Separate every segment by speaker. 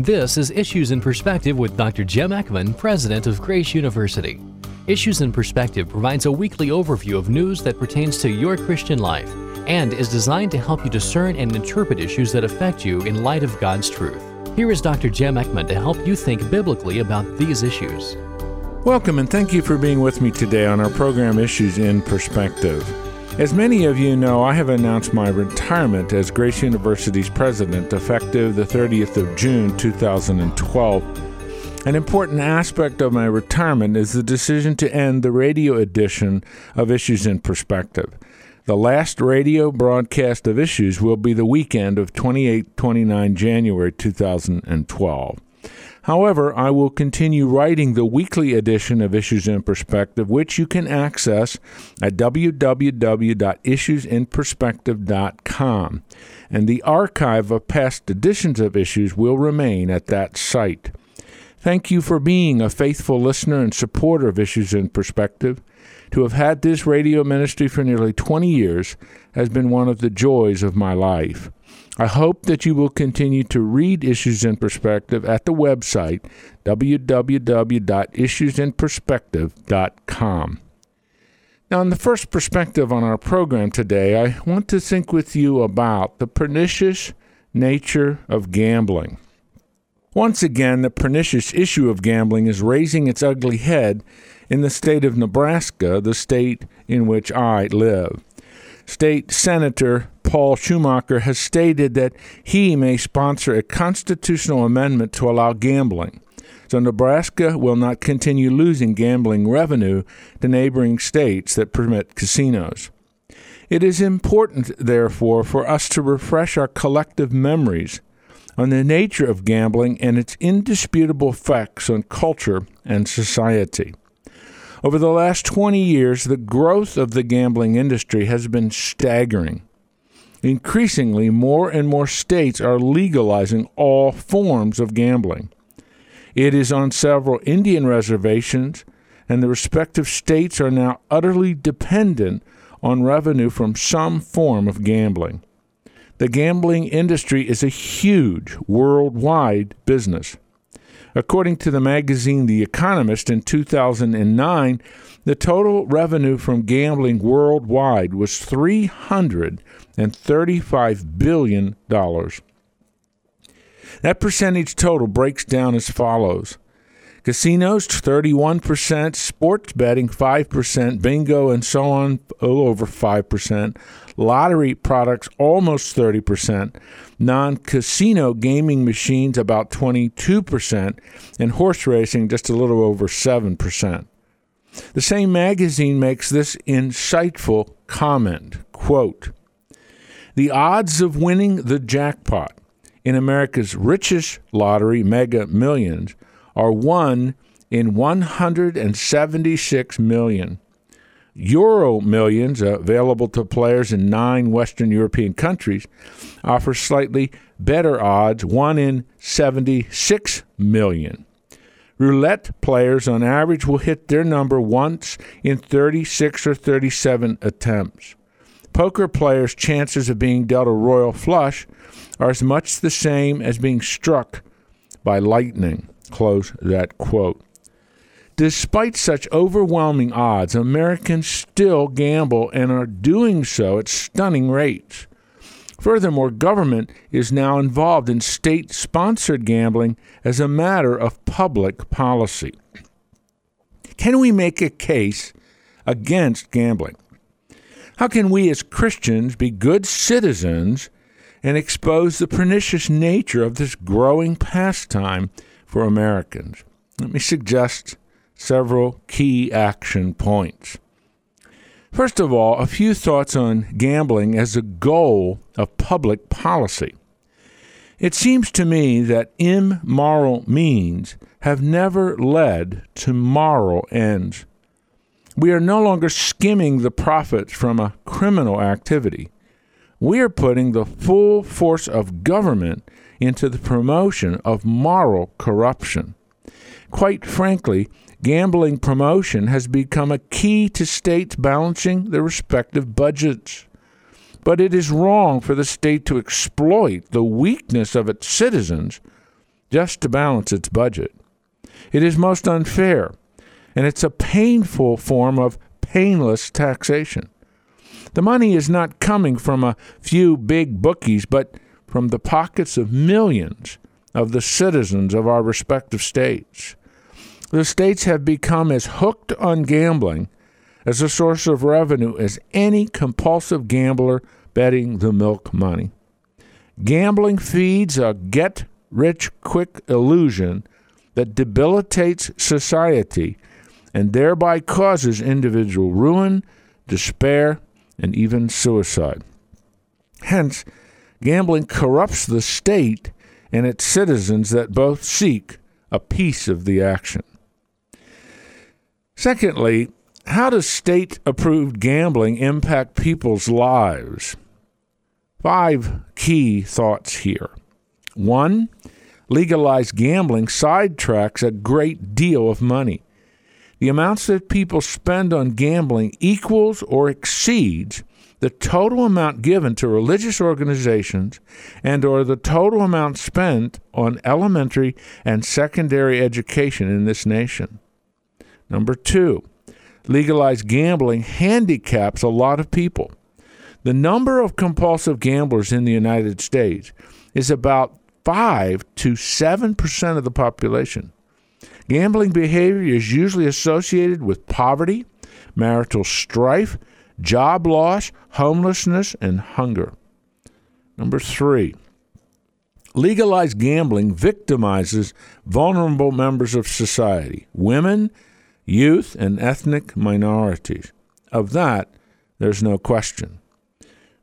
Speaker 1: This is Issues in Perspective with Dr. Jim Eckman, President of Grace University. Issues in Perspective provides a weekly overview of news that pertains to your Christian life and is designed to help you discern and interpret issues that affect you in light of God's truth. Here is Dr. Jim Eckman to help you think biblically about these issues.
Speaker 2: Welcome and thank you for being with me today on our program Issues in Perspective. As many of you know, I have announced my retirement as Grace University's president effective the 30th of June 2012. An important aspect of my retirement is the decision to end the radio edition of Issues in Perspective. The last radio broadcast of Issues will be the weekend of 28 29 January 2012. However, I will continue writing the weekly edition of Issues in Perspective, which you can access at www.issuesinperspective.com. And the archive of past editions of Issues will remain at that site. Thank you for being a faithful listener and supporter of Issues in Perspective. To have had this radio ministry for nearly 20 years has been one of the joys of my life. I hope that you will continue to read Issues in Perspective at the website www.issuesinperspective.com. Now, in the first perspective on our program today, I want to think with you about the pernicious nature of gambling. Once again, the pernicious issue of gambling is raising its ugly head in the state of Nebraska, the state in which I live. State Senator Paul Schumacher has stated that he may sponsor a constitutional amendment to allow gambling. So Nebraska will not continue losing gambling revenue to neighboring states that permit casinos. It is important, therefore, for us to refresh our collective memories on the nature of gambling and its indisputable effects on culture and society. Over the last 20 years, the growth of the gambling industry has been staggering. Increasingly, more and more states are legalizing all forms of gambling. It is on several Indian reservations, and the respective states are now utterly dependent on revenue from some form of gambling. The gambling industry is a huge worldwide business. According to the magazine The Economist in 2009, the total revenue from gambling worldwide was $335 billion. That percentage total breaks down as follows. Casinos, 31%, sports betting, 5%, bingo, and so on, over 5%, lottery products, almost 30%, non casino gaming machines, about 22%, and horse racing, just a little over 7%. The same magazine makes this insightful comment. Quote, The odds of winning the jackpot in America's richest lottery, Mega Millions, are one in 176 million. Euro Millions, available to players in nine Western European countries, offers slightly better odds, 1 in 76 million. Roulette players on average will hit their number once in 36 or 37 attempts. Poker players' chances of being dealt a royal flush are as much the same as being struck by lightning. Close that quote. Despite such overwhelming odds, Americans still gamble and are doing so at stunning rates. Furthermore, government is now involved in state sponsored gambling as a matter of public policy. Can we make a case against gambling? How can we as Christians be good citizens and expose the pernicious nature of this growing pastime for Americans. Let me suggest several key action points. First of all, a few thoughts on gambling as a goal of public policy. It seems to me that immoral means have never led to moral ends. We are no longer skimming the profits from a criminal activity. We are putting the full force of government into the promotion of moral corruption. Quite frankly, gambling promotion has become a key to states balancing their respective budgets. But it is wrong for the state to exploit the weakness of its citizens just to balance its budget. It is most unfair, and it's a painful form of painless taxation. The money is not coming from a few big bookies, but from the pockets of millions of the citizens of our respective states. The states have become as hooked on gambling as a source of revenue as any compulsive gambler betting the milk money. Gambling feeds a get rich quick illusion that debilitates society and thereby causes individual ruin, despair, and even suicide. Hence, gambling corrupts the state and its citizens that both seek a piece of the action. Secondly, how does state approved gambling impact people's lives? Five key thoughts here. One, legalized gambling sidetracks a great deal of money. The amounts that people spend on gambling equals or exceeds the total amount given to religious organizations and or the total amount spent on elementary and secondary education in this nation. Number 2, legalized gambling handicaps a lot of people. The number of compulsive gamblers in the United States is about 5 to 7% of the population. Gambling behavior is usually associated with poverty, marital strife, job loss, homelessness, and hunger. Number three, legalized gambling victimizes vulnerable members of society women, youth, and ethnic minorities. Of that, there's no question.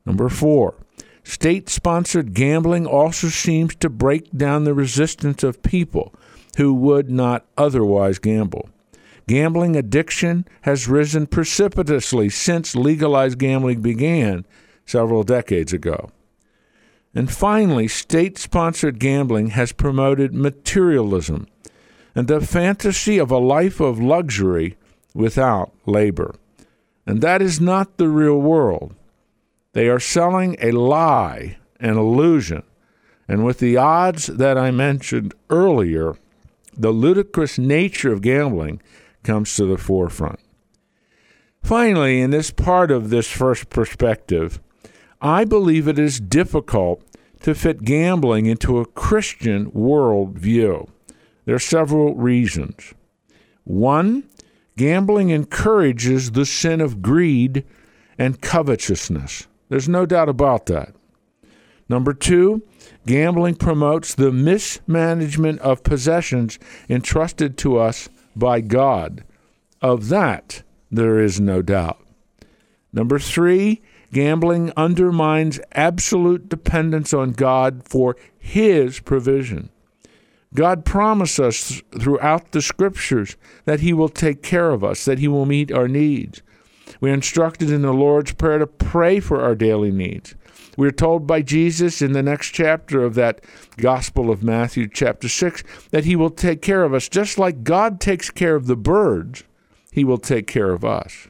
Speaker 2: Number four, state sponsored gambling also seems to break down the resistance of people who would not otherwise gamble. Gambling addiction has risen precipitously since legalized gambling began several decades ago. And finally, state sponsored gambling has promoted materialism and the fantasy of a life of luxury without labor. And that is not the real world. They are selling a lie, an illusion. And with the odds that I mentioned earlier, the ludicrous nature of gambling comes to the forefront. Finally, in this part of this first perspective, I believe it is difficult to fit gambling into a Christian worldview. There are several reasons. One, gambling encourages the sin of greed and covetousness. There's no doubt about that. Number two, Gambling promotes the mismanagement of possessions entrusted to us by God. Of that, there is no doubt. Number three, gambling undermines absolute dependence on God for His provision. God promised us throughout the scriptures that He will take care of us, that He will meet our needs. We're instructed in the Lord's Prayer to pray for our daily needs. We're told by Jesus in the next chapter of that Gospel of Matthew, chapter 6, that He will take care of us. Just like God takes care of the birds, He will take care of us.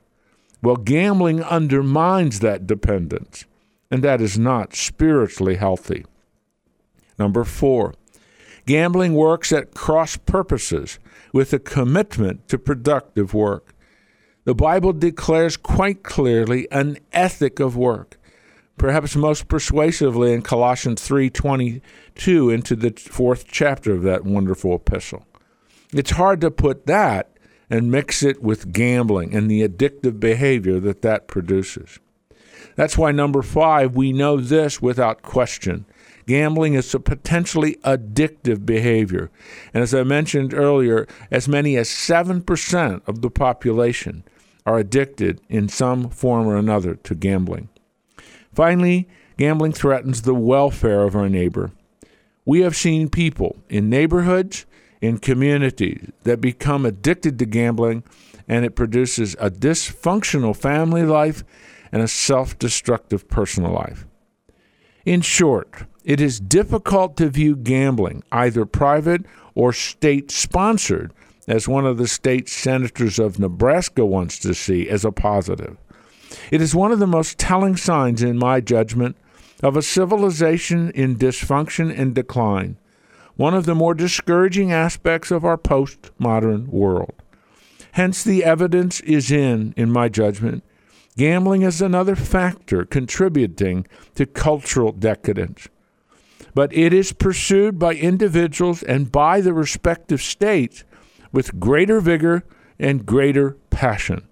Speaker 2: Well, gambling undermines that dependence, and that is not spiritually healthy. Number four, gambling works at cross purposes with a commitment to productive work. The Bible declares quite clearly an ethic of work perhaps most persuasively in Colossians 3:22 into the fourth chapter of that wonderful epistle. It's hard to put that and mix it with gambling and the addictive behavior that that produces. That's why number 5 we know this without question. Gambling is a potentially addictive behavior. And as I mentioned earlier, as many as 7% of the population are addicted in some form or another to gambling. Finally, gambling threatens the welfare of our neighbor. We have seen people in neighborhoods, in communities that become addicted to gambling, and it produces a dysfunctional family life and a self destructive personal life. In short, it is difficult to view gambling, either private or state sponsored, as one of the state senators of Nebraska wants to see, as a positive. It is one of the most telling signs, in my judgment, of a civilization in dysfunction and decline. one of the more discouraging aspects of our postmodern world. Hence, the evidence is in, in my judgment, gambling is another factor contributing to cultural decadence. But it is pursued by individuals and by the respective states with greater vigor and greater passion.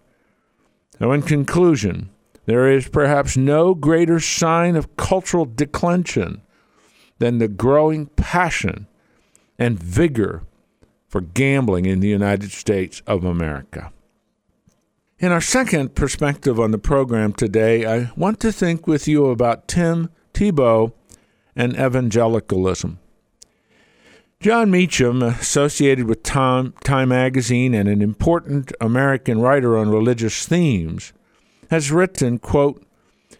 Speaker 2: So, in conclusion, there is perhaps no greater sign of cultural declension than the growing passion and vigor for gambling in the United States of America. In our second perspective on the program today, I want to think with you about Tim Tebow and evangelicalism. Jon Meacham, associated with Time, Time magazine and an important American writer on religious themes, has written, quote,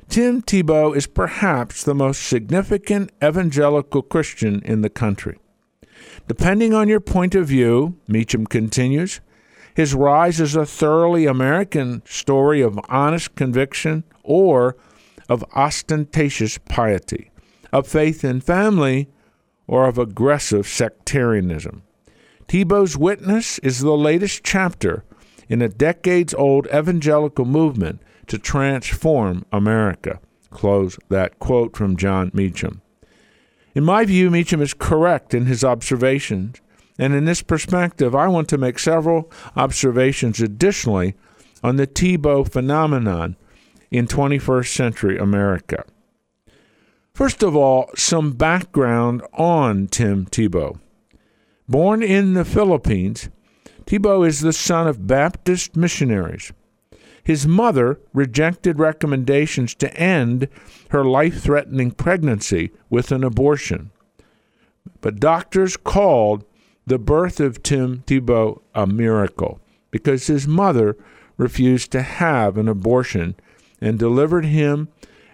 Speaker 2: Tim Tebow is perhaps the most significant evangelical Christian in the country. Depending on your point of view, Meacham continues, his rise is a thoroughly American story of honest conviction or of ostentatious piety, of faith in family or of aggressive sectarianism. Tebow's witness is the latest chapter in a decades old evangelical movement to transform America. Close that quote from Jon Meacham. In my view, Meacham is correct in his observations, and in this perspective, I want to make several observations additionally on the Tebow phenomenon in 21st century America. First of all, some background on Tim Tebow. Born in the Philippines, Tebow is the son of Baptist missionaries. His mother rejected recommendations to end her life threatening pregnancy with an abortion. But doctors called the birth of Tim Tebow a miracle because his mother refused to have an abortion and delivered him,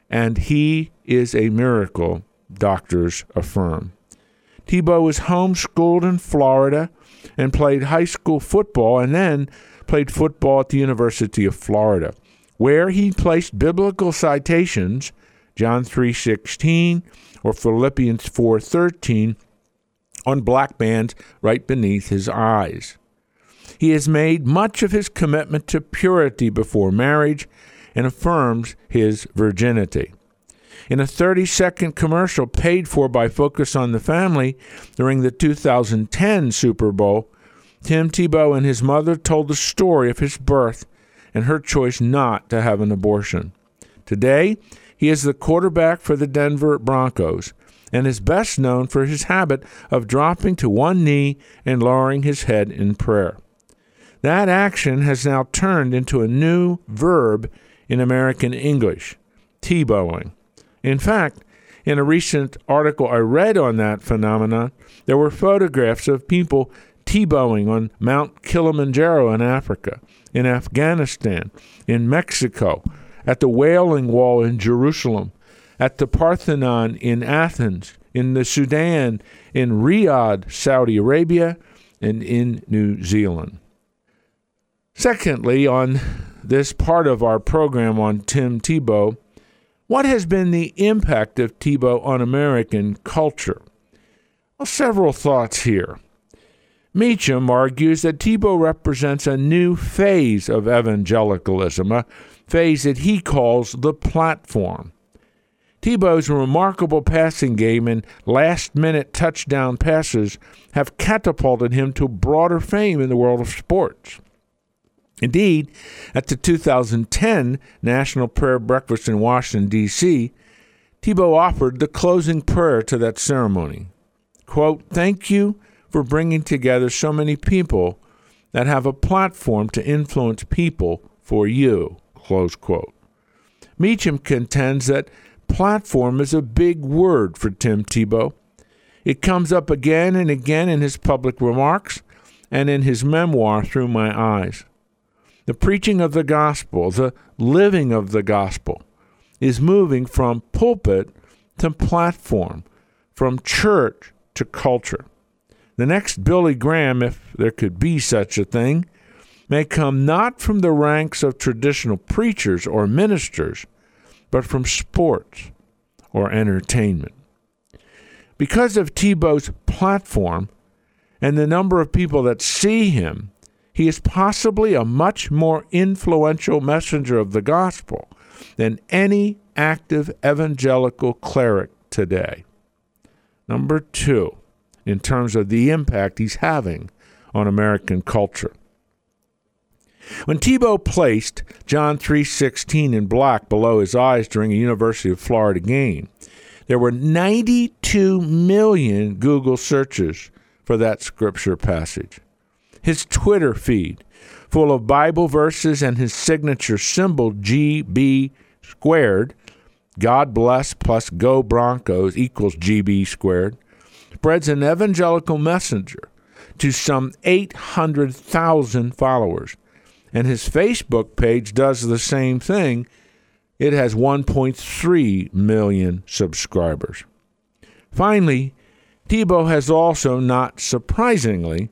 Speaker 2: and he is a miracle, doctors affirm. Tebow was homeschooled in Florida and played high school football and then played football at the University of Florida, where he placed biblical citations, John 3:16 or Philippians 4:13, on black bands right beneath his eyes. He has made much of his commitment to purity before marriage and affirms his virginity. In a 30 second commercial paid for by Focus on the Family during the 2010 Super Bowl, Tim Tebow and his mother told the story of his birth and her choice not to have an abortion. Today, he is the quarterback for the Denver Broncos and is best known for his habit of dropping to one knee and lowering his head in prayer. That action has now turned into a new verb in American English, Tebowing. In fact, in a recent article I read on that phenomenon, there were photographs of people Tebowing on Mount Kilimanjaro in Africa, in Afghanistan, in Mexico, at the Wailing Wall in Jerusalem, at the Parthenon in Athens, in the Sudan, in Riyadh, Saudi Arabia, and in New Zealand. Secondly, on this part of our program on Tim Tebow, what has been the impact of Tebow on American culture? Well, several thoughts here. Meacham argues that Tebow represents a new phase of evangelicalism, a phase that he calls the platform. Tebow's remarkable passing game and last minute touchdown passes have catapulted him to broader fame in the world of sports. Indeed, at the 2010 National Prayer Breakfast in Washington, D.C., Tebow offered the closing prayer to that ceremony. Quote, Thank you for bringing together so many people that have a platform to influence people for you. Close quote. Meacham contends that platform is a big word for Tim Tebow. It comes up again and again in his public remarks and in his memoir, Through My Eyes. The preaching of the gospel, the living of the gospel, is moving from pulpit to platform, from church to culture. The next Billy Graham, if there could be such a thing, may come not from the ranks of traditional preachers or ministers, but from sports or entertainment. Because of Tebow's platform and the number of people that see him, he is possibly a much more influential messenger of the gospel than any active evangelical cleric today. Number two, in terms of the impact he's having on American culture. When Tebow placed John 3:16 in black below his eyes during a University of Florida game, there were 92 million Google searches for that scripture passage. His Twitter feed, full of Bible verses and his signature symbol GB squared, God bless plus go Broncos equals GB squared, spreads an evangelical messenger to some 800,000 followers and his Facebook page does the same thing. It has 1.3 million subscribers. Finally, Tebow has also, not surprisingly,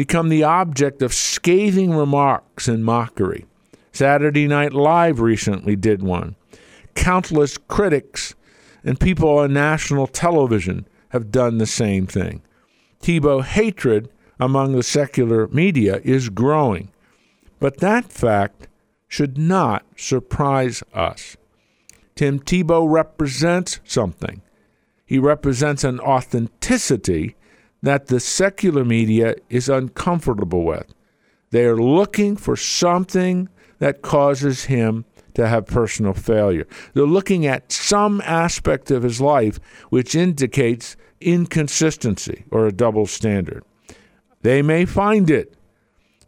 Speaker 2: become the object of scathing remarks and mockery. Saturday Night Live recently did one. Countless critics and people on national television have done the same thing. Tebow hatred among the secular media is growing. But that fact should not surprise us. Tim Tebow represents something. He represents an authenticity that the secular media is uncomfortable with. They are looking for something that causes him to have personal failure. They're looking at some aspect of his life which indicates inconsistency or a double standard. They may find it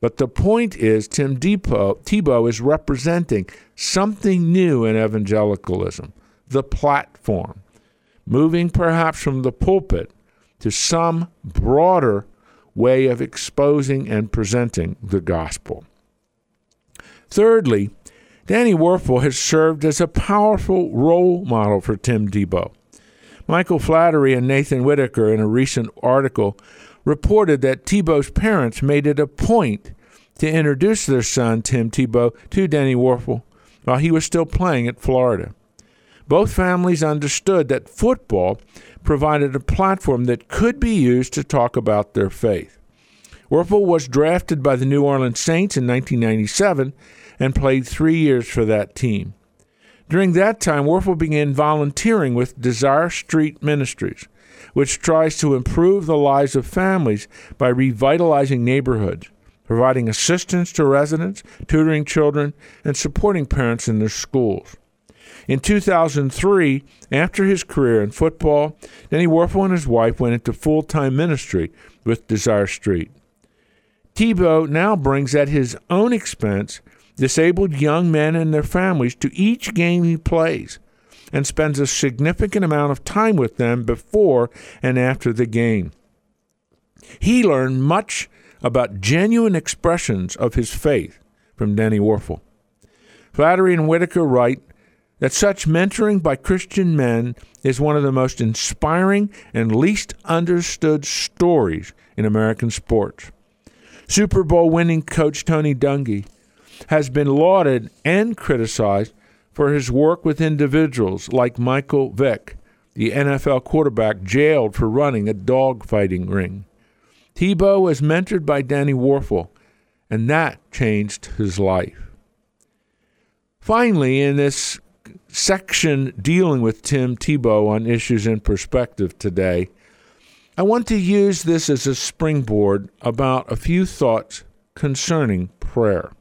Speaker 2: but the point is, Tim Depot, Tebow is representing something new in evangelicalism, the platform, moving perhaps from the pulpit to some broader way of exposing and presenting the gospel. Thirdly, Danny Wuerffel has served as a powerful role model for Tim Tebow. Michael Flaherty and Nathan Whitaker, in a recent article, reported that Tebow's parents made it a point to introduce their son, Tim Tebow, to Danny Wuerffel while he was still playing at Florida. Both families understood that football provided a platform that could be used to talk about their faith. Wuerffel was drafted by the New Orleans Saints in 1997 and played three years for that team. During that time, Wuerffel began volunteering with Desire Street Ministries, which tries to improve the lives of families by revitalizing neighborhoods, providing assistance to residents, tutoring children, and supporting parents in their schools. In 2003, after his career in football, Danny Wuerffel and his wife went into full time ministry with Desire Street. Tebow now brings at his own expense disabled young men and their families to each game he plays and spends a significant amount of time with them before and after the game. He learned much about genuine expressions of his faith from Danny Wuerffel. Flaherty and Whitaker write that such mentoring by Christian men is one of the most inspiring and least understood stories in American sports. Super Bowl winning coach Tony Dungy has been lauded and criticized for his work with individuals like Michael Vick, the NFL quarterback jailed for running a dogfighting ring. Tebow was mentored by Danny Wuerffel, and that changed his life. Finally, in this section dealing with Tim Tebow on issues in perspective today, I want to use this as a springboard about a few thoughts concerning prayer.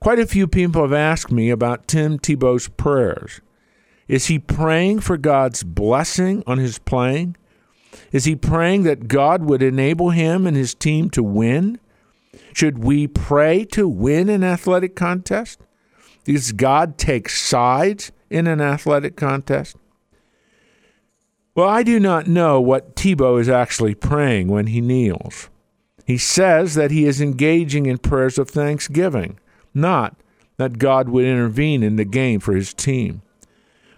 Speaker 2: Quite a few people have asked me about Tim Tebow's prayers. Is he praying for God's blessing on his playing? Is he praying that God would enable him and his team to win? Should we pray to win an athletic contest? Does God take sides in an athletic contest? Well, I do not know what Tebow is actually praying when he kneels. He says that he is engaging in prayers of thanksgiving, not that God would intervene in the game for his team.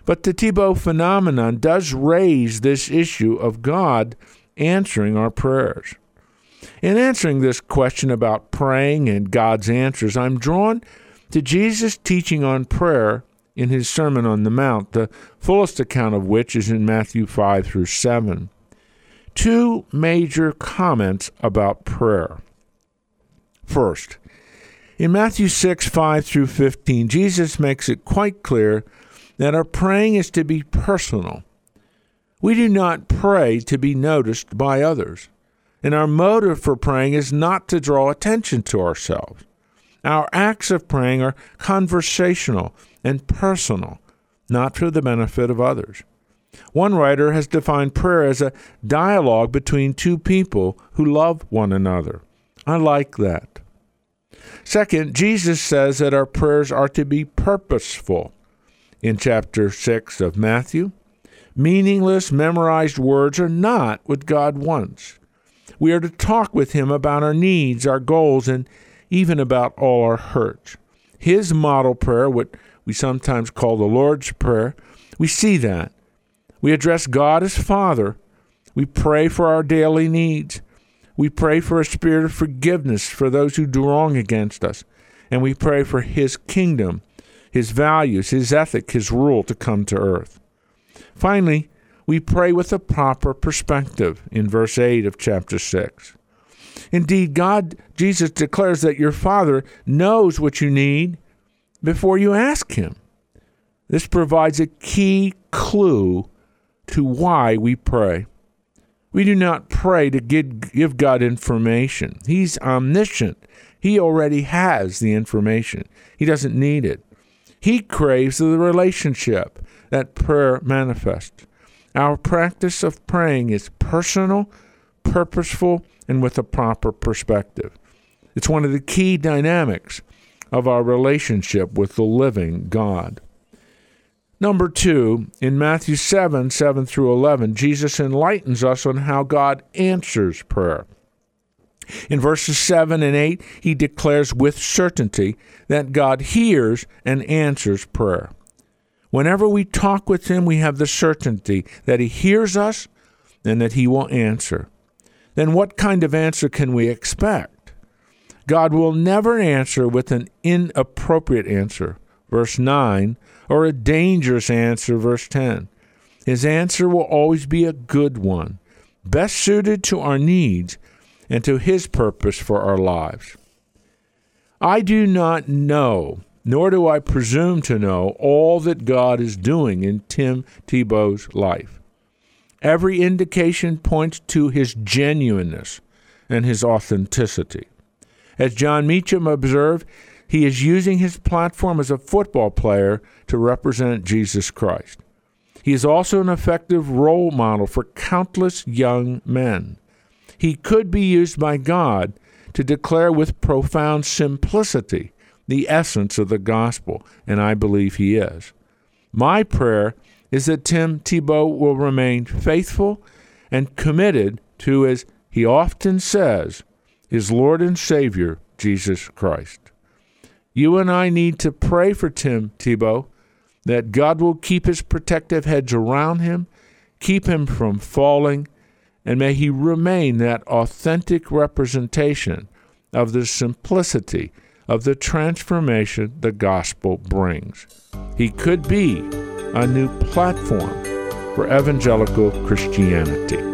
Speaker 2: But the Tebow phenomenon does raise this issue of God answering our prayers. In answering this question about praying and God's answers, I'm drawn to Jesus' teaching on prayer in his Sermon on the Mount, the fullest account of which is in Matthew 5 through 7. Two major comments about prayer. First, in Matthew 6 5 through 15, Jesus makes it quite clear that our praying is to be personal. We do not pray to be noticed by others, and our motive for praying is not to draw attention to ourselves. Our acts of praying are conversational and personal, not for the benefit of others. One writer has defined prayer as a dialogue between two people who love one another. I like that. Second, Jesus says that our prayers are to be purposeful. In chapter 6 of Matthew, meaningless, memorized words are not what God wants. We are to talk with Him about our needs, our goals, and even about all our hurts. His model prayer, what we sometimes call the Lord's Prayer, we see that. We address God as Father. We pray for our daily needs. We pray for a spirit of forgiveness for those who do wrong against us. And we pray for His kingdom, His values, His ethic, His rule to come to earth. Finally, we pray with a proper perspective in verse 8 of chapter 6. Indeed, God, Jesus declares that your Father knows what you need before you ask Him. This provides a key clue to why we pray. We do not pray to give God information. He's omniscient. He already has the information. He doesn't need it. He craves the relationship that prayer manifests. Our practice of praying is personal, purposeful, and with a proper perspective. It's one of the key dynamics of our relationship with the living God. Number two, in Matthew 7 7 through 11, Jesus enlightens us on how God answers prayer. In verses 7 and 8, he declares with certainty that God hears and answers prayer. Whenever we talk with him, we have the certainty that he hears us and that he will answer. Then, what kind of answer can we expect? God will never answer with an inappropriate answer. Verse 9 or a dangerous answer, verse 10. His answer will always be a good one, best suited to our needs and to His purpose for our lives. I do not know, nor do I presume to know, all that God is doing in Tim Tebow's life. Every indication points to his genuineness and his authenticity. As Jon Meacham observed, he is using his platform as a football player to represent Jesus Christ. He is also an effective role model for countless young men. He could be used by God to declare with profound simplicity the essence of the gospel, and I believe he is. My prayer is that Tim Tebow will remain faithful and committed to, as he often says, his Lord and Savior, Jesus Christ. You and I need to pray for Tim Tebow that God will keep his protective hedge around him, keep him from falling, and may he remain that authentic representation of the simplicity of the transformation the gospel brings. He could be a new platform for evangelical Christianity.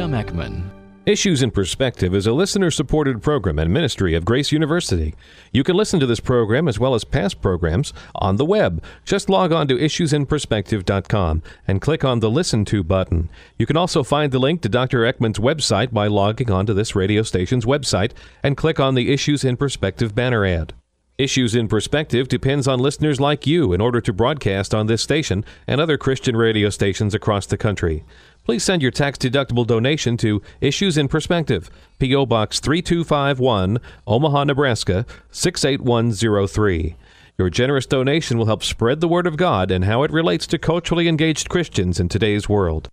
Speaker 1: Jim Eckman.
Speaker 3: Issues in Perspective is a listener supported program and ministry of Grace University. You can listen to this program as well as past programs on the web. Just log on to issuesinperspective.com and click on the Listen To button. You can also find the link to Dr. Eckman's website by logging onto this radio station's website and click on the Issues in Perspective banner ad. Issues in Perspective depends on listeners like you in order to broadcast on this station and other Christian radio stations across the country please send your tax deductible donation to Issues in Perspective, P.O. Box 3251, Omaha, Nebraska 68103. Your generous donation will help spread the word of God and how it relates to culturally engaged Christians in today's world.